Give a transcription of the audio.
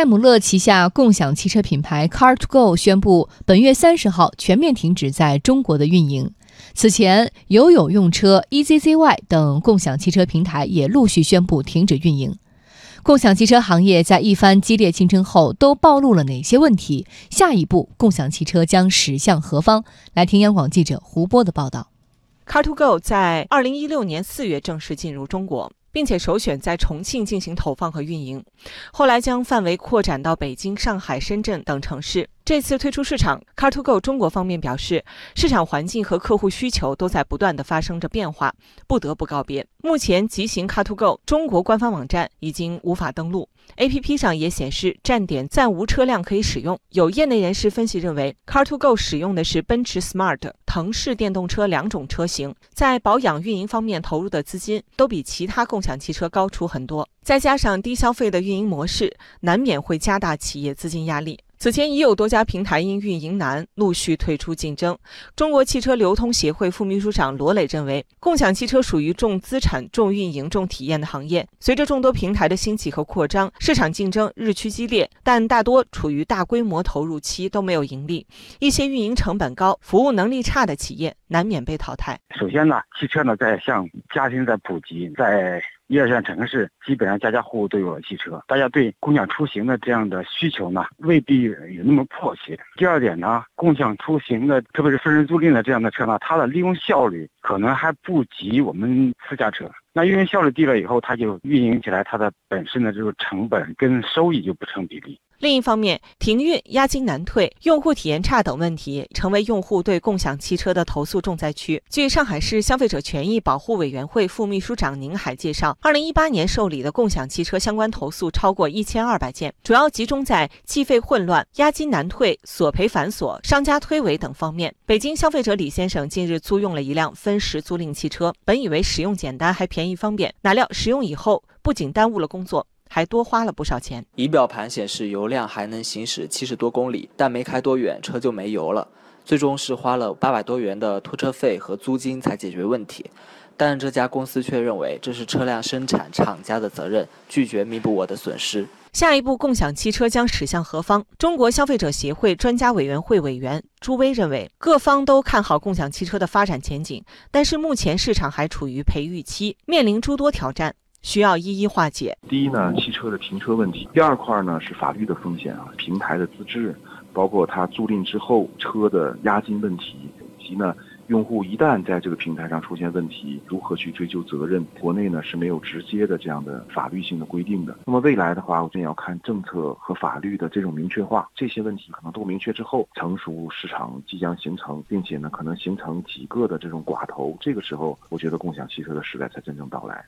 戴姆勒旗下共享汽车品牌 Car2Go 宣布，本月三十号全面停止在中国的运营。此前，友友用车、EZZY 等共享汽车平台也陆续宣布停止运营。共享汽车行业在一番激烈竞争后，都暴露了哪些问题？下一步，共享汽车将驶向何方？来听央广记者胡波的报道。Car2Go 在二零一六年四月正式进入中国。并且首选在重庆进行投放和运营，后来将范围扩展到北京、上海、深圳等城市。这次推出市场，Car2Go 中国方面表示，市场环境和客户需求都在不断的发生着变化，不得不告别。目前，极行 Car2Go 中国官方网站已经无法登录，APP 上也显示站点暂无车辆可以使用。有业内人士分析认为，Car2Go 使用的是奔驰 Smart、腾势电动车两种车型，在保养运营方面投入的资金都比其他共享汽车高出很多，再加上低消费的运营模式，难免会加大企业资金压力。此前已有多家平台因运营难陆续退出竞争。中国汽车流通协会副秘书长罗磊认为，共享汽车属于重资产、重运营、重体验的行业。随着众多平台的兴起和扩张，市场竞争日趋激烈，但大多处于大规模投入期，都没有盈利。一些运营成本高、服务能力差的企业难免被淘汰。首先呢，汽车呢在向家庭在普及，在。一二线城市基本上家家户户都有了汽车，大家对共享出行的这样的需求呢，未必有那么迫切。第二点呢，共享出行的，特别是分时租赁的这样的车呢，它的利用效率可能还不及我们私家车。那运营效率低了以后，它就运营起来，它的本身的这个成本跟收益就不成比例。另一方面，停运、押金难退、用户体验差等问题，成为用户对共享汽车的投诉重灾区。据上海市消费者权益保护委员会副秘书长宁海介绍，二零一八年受理的共享汽车相关投诉超过一千二百件，主要集中在计费混乱、押金难退、索赔繁琐、商家推诿等方面。北京消费者李先生近日租用了一辆分时租赁汽车，本以为使用简单还便宜方便，哪料使用以后不仅耽误了工作。还多花了不少钱。仪表盘显示油量还能行驶七十多公里，但没开多远车就没油了。最终是花了八百多元的拖车费和租金才解决问题，但这家公司却认为这是车辆生产厂家的责任，拒绝弥补我的损失。下一步共享汽车将驶向何方？中国消费者协会专家委员会委员朱威认为，各方都看好共享汽车的发展前景，但是目前市场还处于培育期，面临诸多挑战。需要一一化解。第一呢，汽车的停车问题；第二块呢是法律的风险啊，平台的资质，包括它租赁之后车的押金问题，以及呢，用户一旦在这个平台上出现问题，如何去追究责任？国内呢是没有直接的这样的法律性的规定的。那么未来的话，我们要看政策和法律的这种明确化，这些问题可能都明确之后，成熟市场即将形成，并且呢可能形成几个的这种寡头，这个时候，我觉得共享汽车的时代才真正到来。